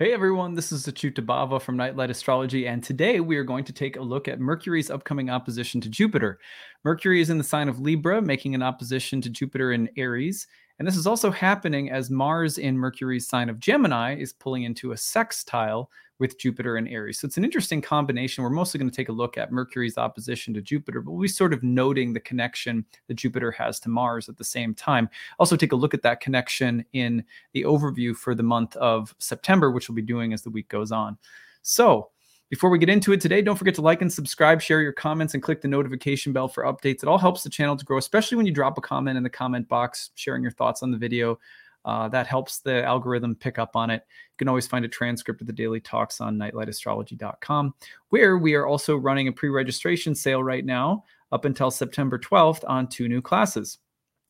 Hey everyone, this is Achyuta Bhava from Nightlight Astrology, and today we are going to take a look at Mercury's upcoming opposition to Jupiter. Mercury is in the sign of Libra, making an opposition to Jupiter in Aries, and this is also happening as Mars in Mercury's sign of Gemini is pulling into a sextile with Jupiter and Aries. So it's an interesting combination. We're mostly going to take a look at Mercury's opposition to Jupiter, but we'll be sort of noting the connection that Jupiter has to Mars at the same time. Also, take a look at that connection in the overview for the month of September, which we'll be doing as the week goes on. So, before we get into it today, don't forget to like and subscribe, share your comments, and click the notification bell for updates. It all helps the channel to grow, especially when you drop a comment in the comment box, sharing your thoughts on the video. Uh, that helps the algorithm pick up on it. You can always find a transcript of the daily talks on nightlightastrology.com, where we are also running a pre registration sale right now up until September 12th on two new classes.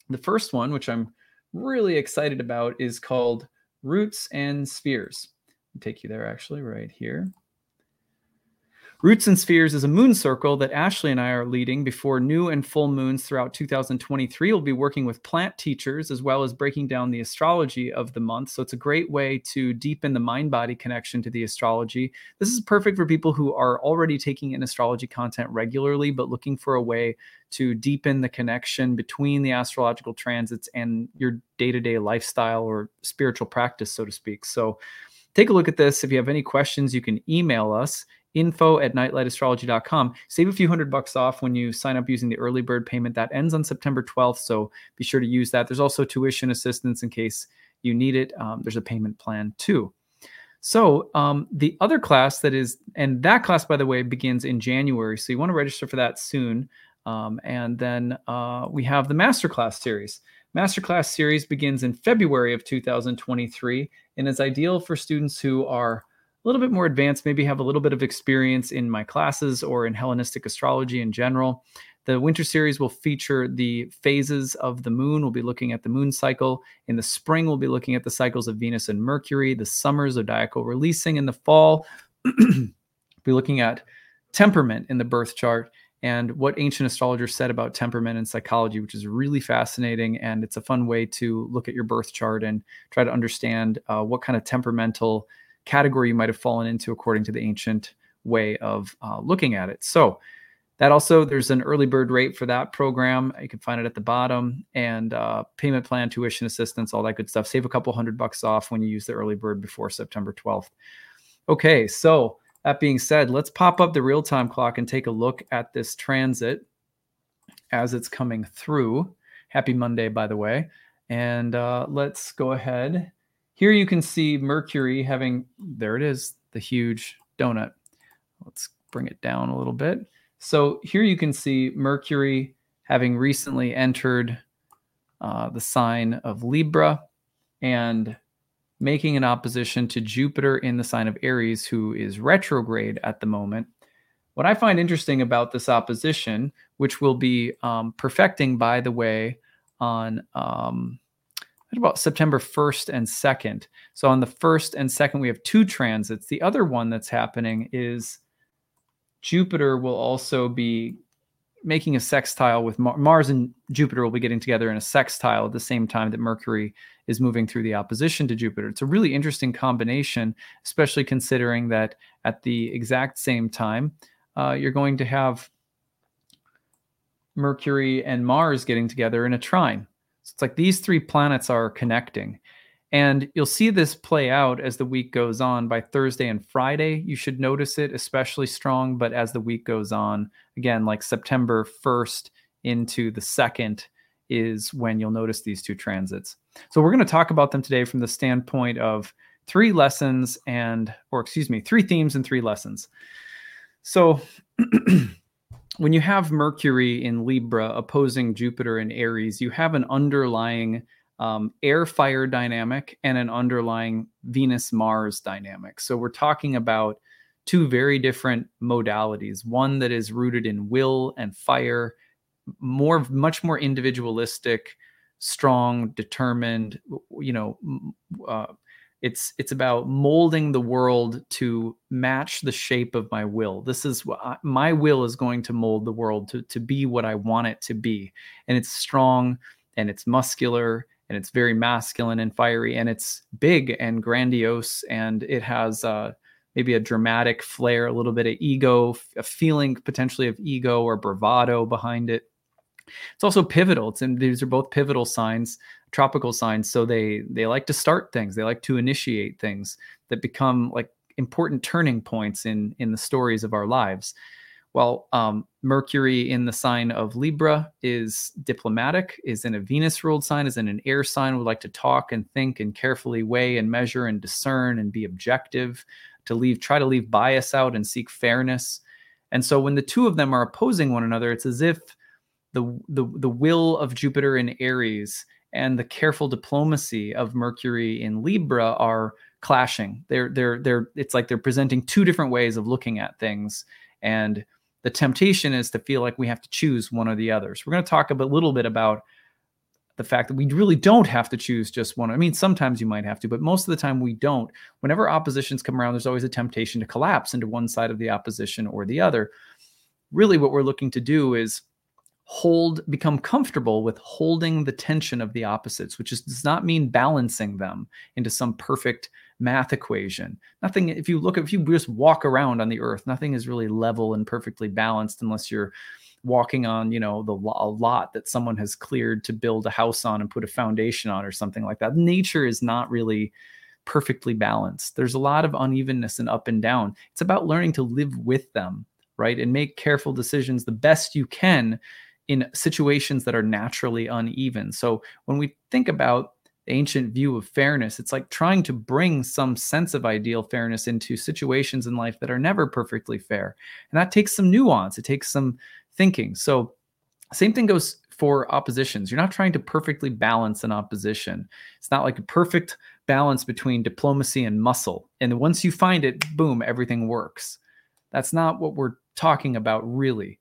The first one, which I'm really excited about, is called Roots and Spheres. I'll take you there actually, right here. Roots and Spheres is a moon circle that Ashley and I are leading before new and full moons throughout 2023. We'll be working with plant teachers as well as breaking down the astrology of the month. So it's a great way to deepen the mind body connection to the astrology. This is perfect for people who are already taking in astrology content regularly, but looking for a way to deepen the connection between the astrological transits and your day to day lifestyle or spiritual practice, so to speak. So take a look at this. If you have any questions, you can email us info at nightlightastrology.com. Save a few hundred bucks off when you sign up using the early bird payment. That ends on September 12th, so be sure to use that. There's also tuition assistance in case you need it. Um, there's a payment plan too. So um, the other class that is, and that class, by the way, begins in January. So you want to register for that soon. Um, and then uh, we have the masterclass series. Masterclass series begins in February of 2023 and is ideal for students who are a little bit more advanced, maybe have a little bit of experience in my classes or in Hellenistic astrology in general. The winter series will feature the phases of the moon. We'll be looking at the moon cycle. In the spring, we'll be looking at the cycles of Venus and Mercury, the summer zodiacal releasing. In the fall, we'll be looking at temperament in the birth chart and what ancient astrologers said about temperament and psychology, which is really fascinating. And it's a fun way to look at your birth chart and try to understand uh, what kind of temperamental category you might have fallen into according to the ancient way of uh, looking at it. So that also there's an early bird rate for that program. You can find it at the bottom and uh, payment plan, tuition assistance, all that good stuff. Save a couple hundred bucks off when you use the early bird before September 12th. Okay, so that being said, let's pop up the real time clock and take a look at this transit as it's coming through. Happy Monday, by the way. And uh, let's go ahead here you can see Mercury having, there it is, the huge donut. Let's bring it down a little bit. So here you can see Mercury having recently entered uh, the sign of Libra and making an opposition to Jupiter in the sign of Aries, who is retrograde at the moment. What I find interesting about this opposition, which will be um, perfecting, by the way, on um, about September 1st and 2nd. So on the 1st and 2nd, we have two transits. The other one that's happening is Jupiter will also be making a sextile with Mar- Mars and Jupiter will be getting together in a sextile at the same time that Mercury is moving through the opposition to Jupiter. It's a really interesting combination, especially considering that at the exact same time, uh, you're going to have Mercury and Mars getting together in a trine. So it's like these three planets are connecting. And you'll see this play out as the week goes on. By Thursday and Friday, you should notice it especially strong. But as the week goes on, again, like September 1st into the 2nd is when you'll notice these two transits. So we're going to talk about them today from the standpoint of three lessons and, or excuse me, three themes and three lessons. So when you have Mercury in Libra opposing Jupiter in Aries, you have an underlying um, air fire dynamic and an underlying Venus Mars dynamic. So we're talking about two very different modalities one that is rooted in will and fire, more, much more individualistic, strong, determined, you know, uh, it's it's about molding the world to match the shape of my will this is what my will is going to mold the world to, to be what i want it to be and it's strong and it's muscular and it's very masculine and fiery and it's big and grandiose and it has uh, maybe a dramatic flair, a little bit of ego, a feeling potentially of ego or bravado behind it. It's also pivotal. It's and these are both pivotal signs, tropical signs. So they they like to start things. They like to initiate things that become like important turning points in in the stories of our lives. Well, um, Mercury in the sign of Libra is diplomatic, is in a Venus ruled sign, is in an air sign, would like to talk and think and carefully weigh and measure and discern and be objective, to leave, try to leave bias out and seek fairness. And so when the two of them are opposing one another, it's as if the, the, the will of Jupiter in Aries and the careful diplomacy of Mercury in Libra are clashing. They're they're they're it's like they're presenting two different ways of looking at things and the temptation is to feel like we have to choose one or the other. So we're going to talk a little bit about the fact that we really don't have to choose just one. I mean, sometimes you might have to, but most of the time we don't. Whenever oppositions come around, there's always a temptation to collapse into one side of the opposition or the other. Really, what we're looking to do is hold, become comfortable with holding the tension of the opposites, which is, does not mean balancing them into some perfect math equation. Nothing, if you look, if you just walk around on the earth, nothing is really level and perfectly balanced unless you're walking on, you know, the a lot that someone has cleared to build a house on and put a foundation on or something like that. Nature is not really perfectly balanced. There's a lot of unevenness and up and down. It's about learning to live with them, right? And make careful decisions the best you can in situations that are naturally uneven. So when we think about the ancient view of fairness. It's like trying to bring some sense of ideal fairness into situations in life that are never perfectly fair. And that takes some nuance, it takes some thinking. So, same thing goes for oppositions. You're not trying to perfectly balance an opposition. It's not like a perfect balance between diplomacy and muscle. And once you find it, boom, everything works. That's not what we're talking about, really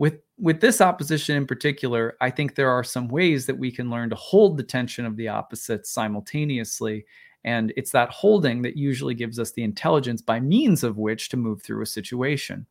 with with this opposition in particular i think there are some ways that we can learn to hold the tension of the opposites simultaneously. And it's that holding that usually gives us the intelligence by means of which to move through a situation.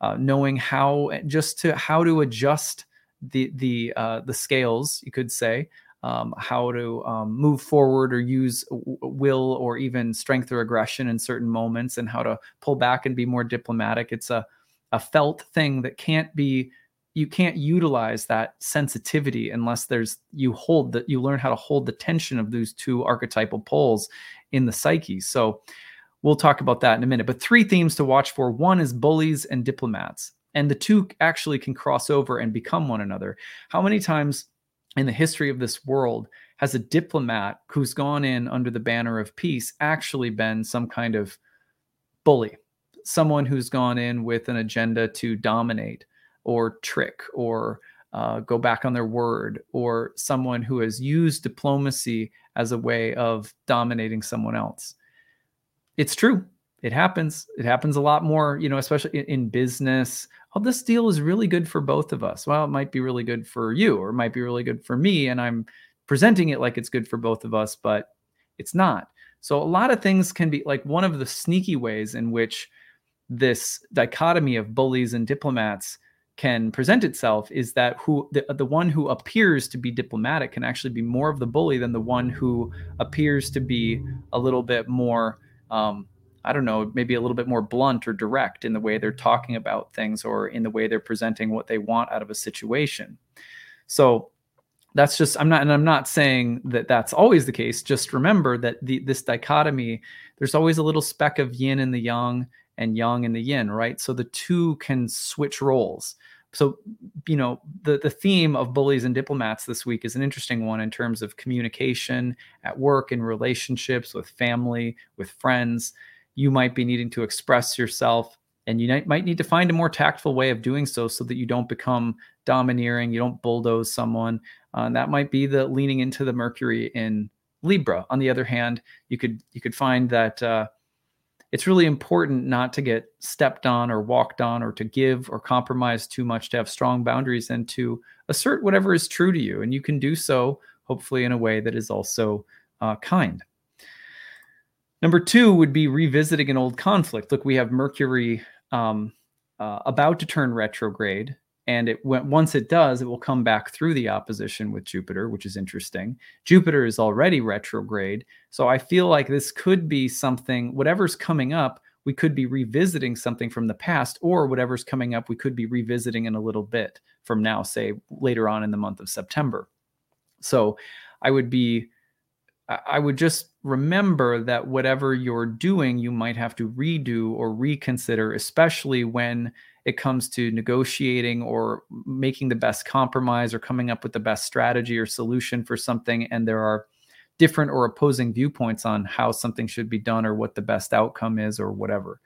Uh, knowing how just to how to adjust the the uh, the scales you could say um, how to um, move forward or use will or even strength or aggression in certain moments and how to pull back and be more diplomatic. It's a a felt thing that can't be you can't utilize that sensitivity unless there's you hold that you learn how to hold the tension of those two archetypal poles in the psyche. So we'll talk about that in a minute but three themes to watch for. One is bullies and diplomats and the two actually can cross over and become one another. How many times in the history of this world has a diplomat who's gone in under the banner of peace actually been some kind of bully? Someone who's gone in with an agenda to dominate or trick or uh, go back on their word, or someone who has used diplomacy as a way of dominating someone else. It's true. It happens. It happens a lot more, you know, especially in, in business. Oh, this deal is really good for both of us. Well, it might be really good for you, or it might be really good for me. And I'm presenting it like it's good for both of us, but it's not. So a lot of things can be like one of the sneaky ways in which this dichotomy of bullies and diplomats can present itself is that who the, the one who appears to be diplomatic can actually be more of the bully than the one who appears to be a little bit more um, i don't know maybe a little bit more blunt or direct in the way they're talking about things or in the way they're presenting what they want out of a situation. So that's just i'm not and i'm not saying that that's always the case. Just remember that the this dichotomy there's always a little speck of yin in the yang and yang and the yin, right? So the two can switch roles. So, you know, the, the theme of bullies and diplomats this week is an interesting one in terms of communication at work, in relationships, with family, with friends. You might be needing to express yourself, and you might need to find a more tactful way of doing so so that you don't become domineering, you don't bulldoze someone. Uh, and that might be the leaning into the Mercury in Libra. On the other hand, you could you could find that uh, it's really important not to get stepped on or walked on or to give or compromise too much to have strong boundaries and to assert whatever is true to you. And you can do so hopefully in a way that is also uh, kind. Number two would be revisiting an old conflict. Look we have mercury um, uh, about to turn retrograde and it went, once it does it will come back through the opposition with jupiter which is interesting. Jupiter is already retrograde. So i feel like this could be something whatever's coming up we could be revisiting something from the past or whatever's coming up we could be revisiting in a little bit from now say later on in the month of september. So i would be i would just remember that whatever you're doing you might have to redo or reconsider especially when it comes to negotiating or making the best compromise or coming up with the best strategy or solution for something. And there are different or opposing viewpoints on how something should be done or what the best outcome is or whatever.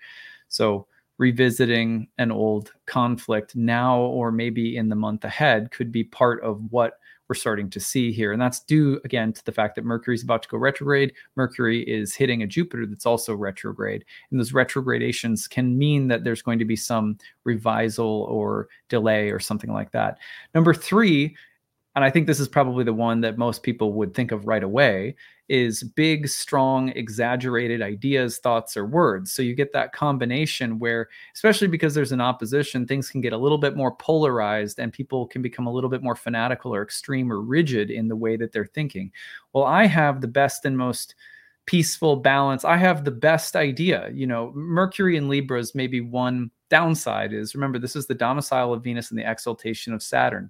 So revisiting an old conflict now or maybe in the month ahead could be part of what we're starting to see here. And that's due again to the fact that Mercury is about to go retrograde. Mercury is hitting a Jupiter that's also retrograde. And those retrogradations can mean that there's going to be some revisal or delay or something like that. Number three, and I think this is probably the one that most people would think of right away, is big, strong, exaggerated ideas, thoughts, or words. So you get that combination where, especially because there's an opposition, things can get a little bit more polarized and people can become a little bit more fanatical or extreme or rigid in the way that they're thinking. Well, I have the best and most peaceful balance. I have the best idea. You know, Mercury in Libras, maybe one downside is remember, this is the domicile of Venus and the exaltation of Saturn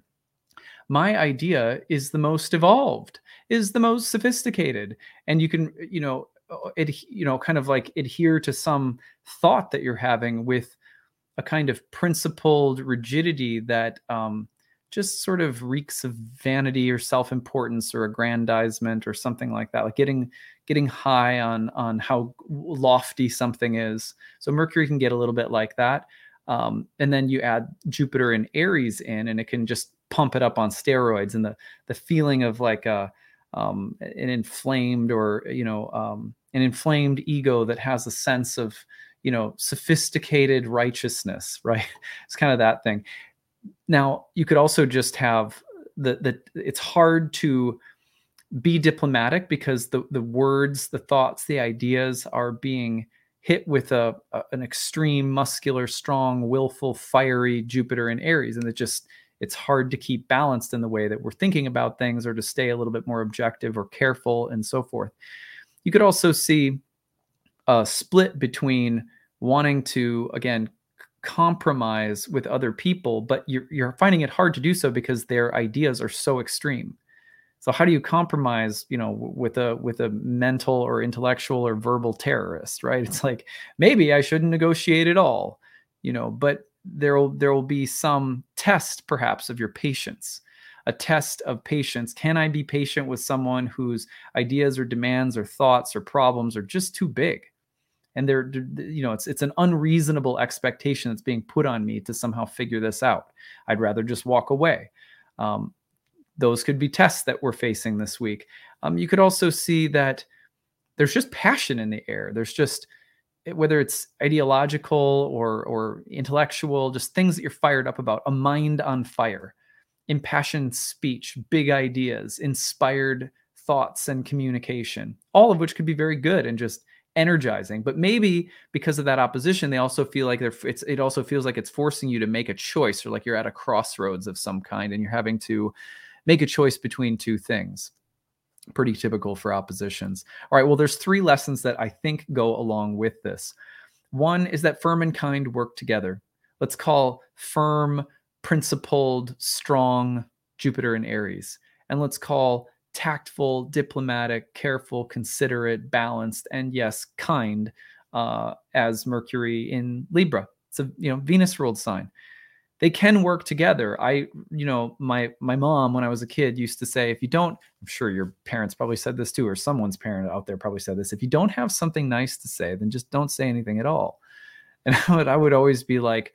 my idea is the most evolved is the most sophisticated. And you can you know it you know kind of like adhere to some thought that you're having with a kind of principled rigidity that um, just sort of reeks of vanity or self-importance or aggrandizement or something like that like getting getting high on on how lofty something is. So mercury can get a little bit like that. Um, and then you add jupiter and aries in and it can just pump it up on steroids and the the feeling of like a um, an inflamed or you know um, an inflamed ego that has a sense of you know sophisticated righteousness right? It's kind of that thing. Now you could also just have the the it's hard to be diplomatic because the the words the thoughts the ideas are being hit with a, a an extreme muscular strong willful fiery jupiter and aries and it just it's hard to keep balanced in the way that we're thinking about things or to stay a little bit more objective or careful and so forth. You could also see a split between wanting to, again, compromise with other people, but you're, you're finding it hard to do so because their ideas are so extreme. So how do you compromise, you know, with a with a mental or intellectual or verbal terrorist, right? It's like maybe I shouldn't negotiate at all, you know, but there will there will be some test perhaps of your patience a test of patience. Can i be patient with someone whose ideas or demands or thoughts or problems are just too big? And they're you know it's it's an unreasonable expectation that's being put on me to somehow figure this out. I'd rather just walk away. Um, those could be tests that we're facing this week. Um, you could also see that there's just passion in the air. There's just whether it's ideological or or intellectual, just things that you're fired up about, a mind on fire, impassioned speech, big ideas, inspired thoughts and communication, all of which could be very good and just energizing. But maybe because of that opposition, they also feel like they're it's it also feels like it's forcing you to make a choice or like you're at a crossroads of some kind and you're having to make a choice between two things pretty typical for oppositions. All right, well, there's three lessons that I think go along with this. One is that firm and kind work together. Let's call firm, principled, strong Jupiter and Aries. And let's call tactful, diplomatic, careful, considerate, balanced, and yes, kind uh, as Mercury in Libra. It's a you know Venus ruled sign they can work together. I you know my my mom when i was a kid used to say if you don't i'm sure your parents probably said this too or someone's parent out there probably said this if you don't have something nice to say then just don't say anything at all. And i would, I would always be like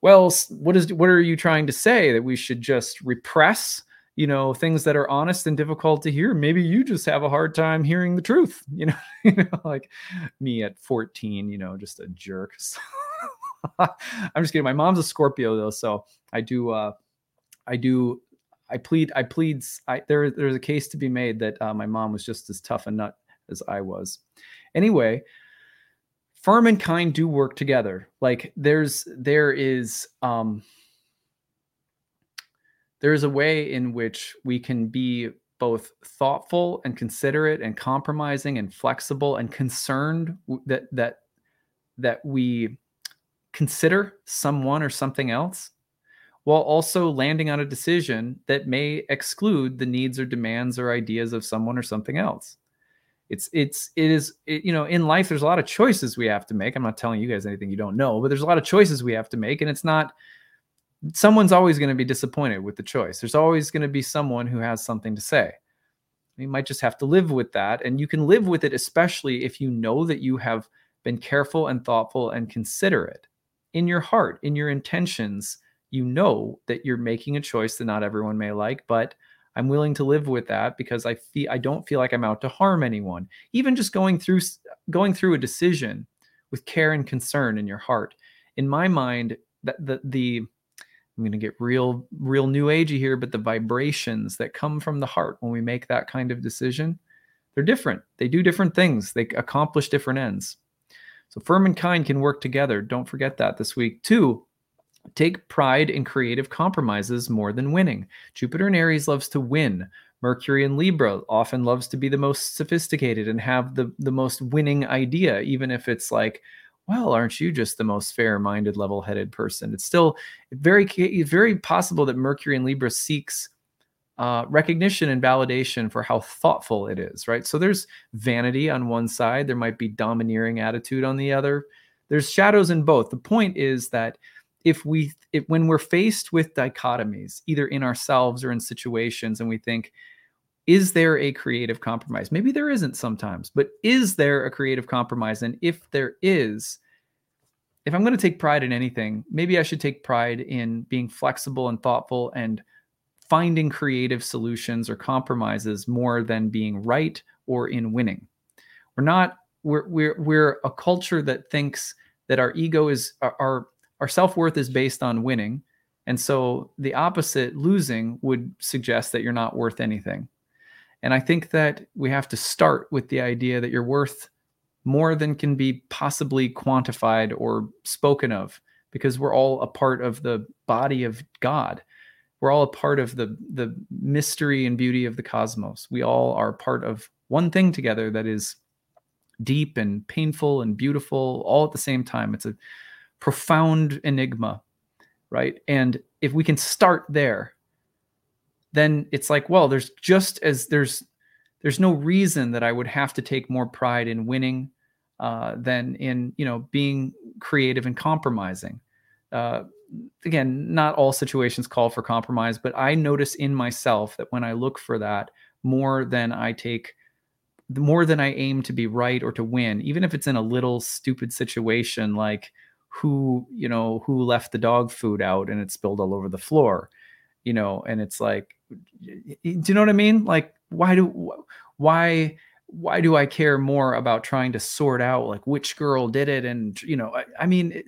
well what is what are you trying to say? That we should just repress you know things that are honest and difficult to hear? Maybe you just have a hard time hearing the truth. You know, you know like me at 14 you know just a jerk I'm just kidding. My mom's a Scorpio though, so I do. Uh, I do. I plead. I plead. I, there. There's a case to be made that uh, my mom was just as tough a nut as I was. Anyway, firm and kind do work together. Like there's there is um there is a way in which we can be both thoughtful and considerate and compromising and flexible and concerned that that that we consider someone or something else while also landing on a decision that may exclude the needs or demands or ideas of someone or something else it's it's it is it, you know in life there's a lot of choices we have to make i'm not telling you guys anything you don't know but there's a lot of choices we have to make and it's not someone's always going to be disappointed with the choice. There's always going to be someone who has something to say. You might just have to live with that. And you can live with it, especially if you know that you have been careful and thoughtful and considerate in your heart, in your intentions. You know that you're making a choice that not everyone may like, but I'm willing to live with that because I feel I don't feel like I'm out to harm anyone. Even just going through going through a decision with care and concern in your heart. In my mind, that the the I'm going to get real, real new agey here, but the vibrations that come from the heart when we make that kind of decision, they're different. They do different things, they accomplish different ends. So, firm and kind can work together. Don't forget that this week. Two, take pride in creative compromises more than winning. Jupiter and Aries loves to win. Mercury and Libra often loves to be the most sophisticated and have the, the most winning idea, even if it's like, well, aren't you just the most fair-minded, level-headed person? It's still very, very possible that Mercury and Libra seeks uh, recognition and validation for how thoughtful it is, right? So there's vanity on one side, there might be domineering attitude on the other. There's shadows in both. The point is that if we, if, when we're faced with dichotomies, either in ourselves or in situations, and we think, is there a creative compromise? Maybe there isn't sometimes, but is there a creative compromise? And if there is, if I'm going to take pride in anything, maybe I should take pride in being flexible and thoughtful and finding creative solutions or compromises more than being right or in winning. We're not we're we're we're a culture that thinks that our ego is our our self-worth is based on winning. And so the opposite, losing, would suggest that you're not worth anything. And I think that we have to start with the idea that you're worth more than can be possibly quantified or spoken of because we're all a part of the body of God. We're all a part of the the mystery and beauty of the cosmos. We all are part of one thing together that is deep and painful and beautiful all at the same time. It's a profound enigma, right? And if we can start there, then it's like, well, there's just as there's there's no reason that I would have to take more pride in winning uh, than in you know being creative and compromising. Uh, again, not all situations call for compromise, but I notice in myself that when I look for that more than I take, more than I aim to be right or to win, even if it's in a little stupid situation like who you know who left the dog food out and it spilled all over the floor, you know, and it's like do you know what I mean? Like, why do why why do I care more about trying to sort out like which girl did it? And you know, I, I mean, it,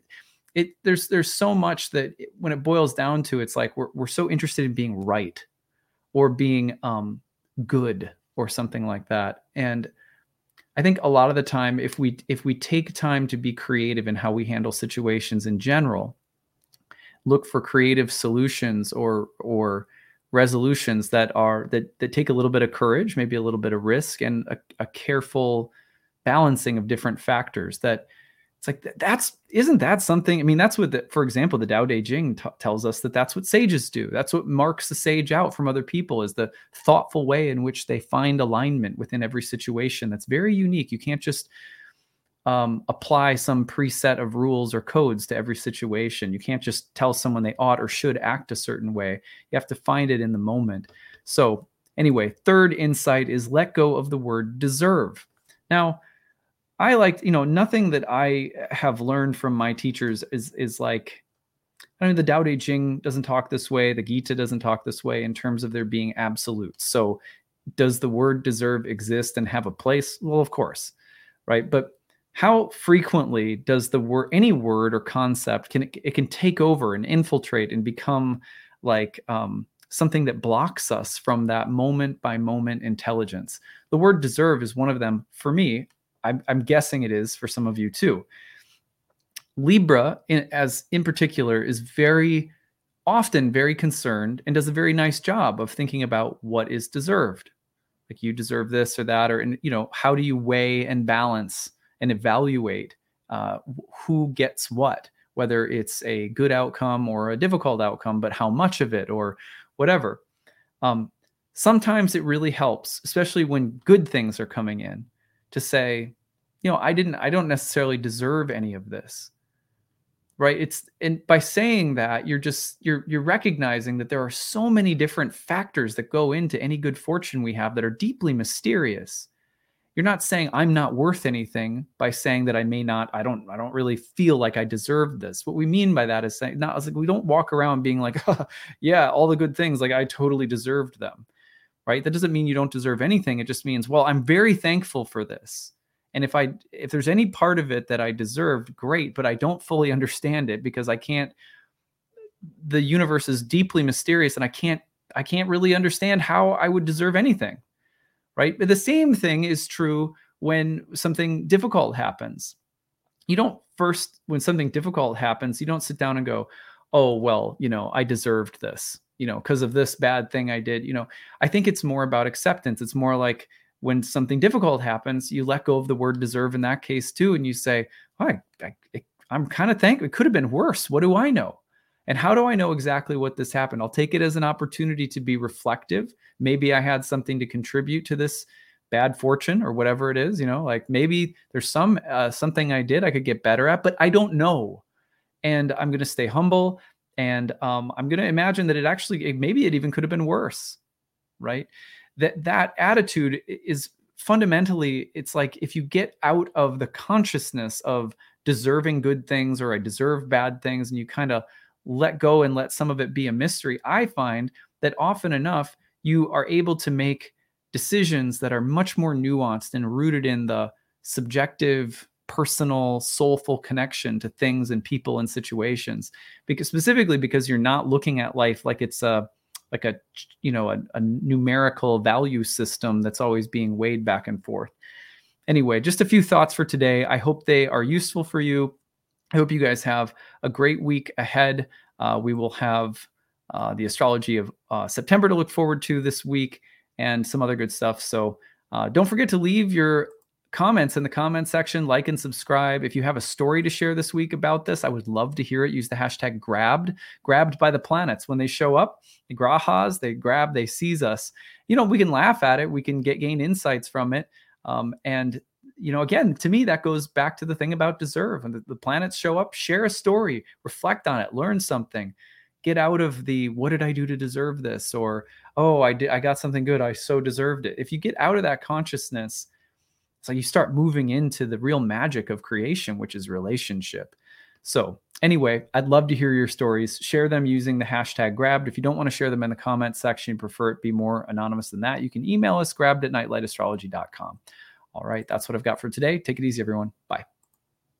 it, there's there's so much that it, when it boils down to, it's like we're we're so interested in being right or being um good or something like that. And I think a lot of the time, if we if we take time to be creative in how we handle situations in general, look for creative solutions or or resolutions that are that that take a little bit of courage, maybe a little bit of risk, and a, a careful balancing of different factors. That it's like that's isn't that something? I mean, that's what, the, for example, the Tao Te Ching t- tells us that that's what sages do. That's what marks the sage out from other people is the thoughtful way in which they find alignment within every situation. That's very unique. You can't just um, apply some preset of rules or codes to every situation. You can't just tell someone they ought or should act a certain way. You have to find it in the moment. So, anyway, third insight is let go of the word deserve. Now, I like, you know, nothing that I have learned from my teachers is is like I mean, the Tao Te Ching doesn't talk this way. The Gita doesn't talk this way in terms of there being absolutes. So, does the word deserve exist and have a place? Well, of course, right? But how frequently does the word any word or concept can it, it can take over and infiltrate and become like um, something that blocks us from that moment by moment intelligence the word deserve is one of them for me i'm, I'm guessing it is for some of you too libra in, as in particular is very often very concerned and does a very nice job of thinking about what is deserved. Like you deserve this or that, or and you know, how do you weigh and balance and evaluate uh, who gets what, whether it's a good outcome or a difficult outcome, but how much of it or whatever. Um, sometimes it really helps, especially when good things are coming in, to say, you know, I didn't, I don't necessarily deserve any of this. Right? It's and by saying that you're just you're you're recognizing that there are so many different factors that go into any good fortune we have that are deeply mysterious. You're not saying i'm not worth anything by saying that i may not i don't i don't really feel like i deserve this. What we mean by that is saying not like we don't walk around being like oh, yeah all the good things like i totally deserved them right? That doesn't mean you don't deserve anything. It just means well i'm very thankful for this. And if i if there's any part of it that i deserved great but i don't fully understand it because i can't the universe is deeply mysterious and i can't i can't really understand how i would deserve anything right? But the same thing is true when something difficult happens. You don't first when something difficult happens you don't sit down and go oh well you know i deserved this you know because of this bad thing i did you know i think it's more about acceptance it's more like when something difficult happens, you let go of the word deserve in that case too, and you say, oh, I, I, I'm kind of thankful. It could have been worse. What do I know? And how do I know exactly what this happened? I'll take it as an opportunity to be reflective. Maybe I had something to contribute to this bad fortune or whatever it is. You know, like maybe there's some uh, something I did I could get better at, but I don't know. And I'm going to stay humble, and um, I'm going to imagine that it actually maybe it even could have been worse, right? that that attitude is fundamentally it's like if you get out of the consciousness of deserving good things or I deserve bad things and you kind of let go and let some of it be a mystery, I find that often enough you are able to make decisions that are much more nuanced and rooted in the subjective personal soulful connection to things and people and situations. Because specifically because you're not looking at life like it's a like a you know a, a numerical value system that's always being weighed back and forth. Anyway just a few thoughts for today. I hope they are useful for you. I hope you guys have a great week ahead. Uh, we will have uh, the astrology of uh, september to look forward to this week and some other good stuff. So uh, don't forget to leave your comments in the comment section, like and subscribe. If you have a story to share this week about this, I would love to hear it. Use the hashtag grabbed, grabbed by the planets. When they show up, the grahas, they grab, they seize us. You know, we can laugh at it, we can get gain insights from it. Um, and you know, again, to me, that goes back to the thing about deserve. When the, the planets show up, share a story, reflect on it, learn something get out of the what did i do to deserve this or oh i did i got something good i so deserved it if you get out of that consciousness so you start moving into the real magic of creation, which is relationship. So, anyway, I'd love to hear your stories. Share them using the hashtag grabbed. If you don't want to share them in the comment section, prefer it be more anonymous than that, you can email us grabbed at nightlightastrology.com. All right, that's what I've got for today. Take it easy, everyone. Bye.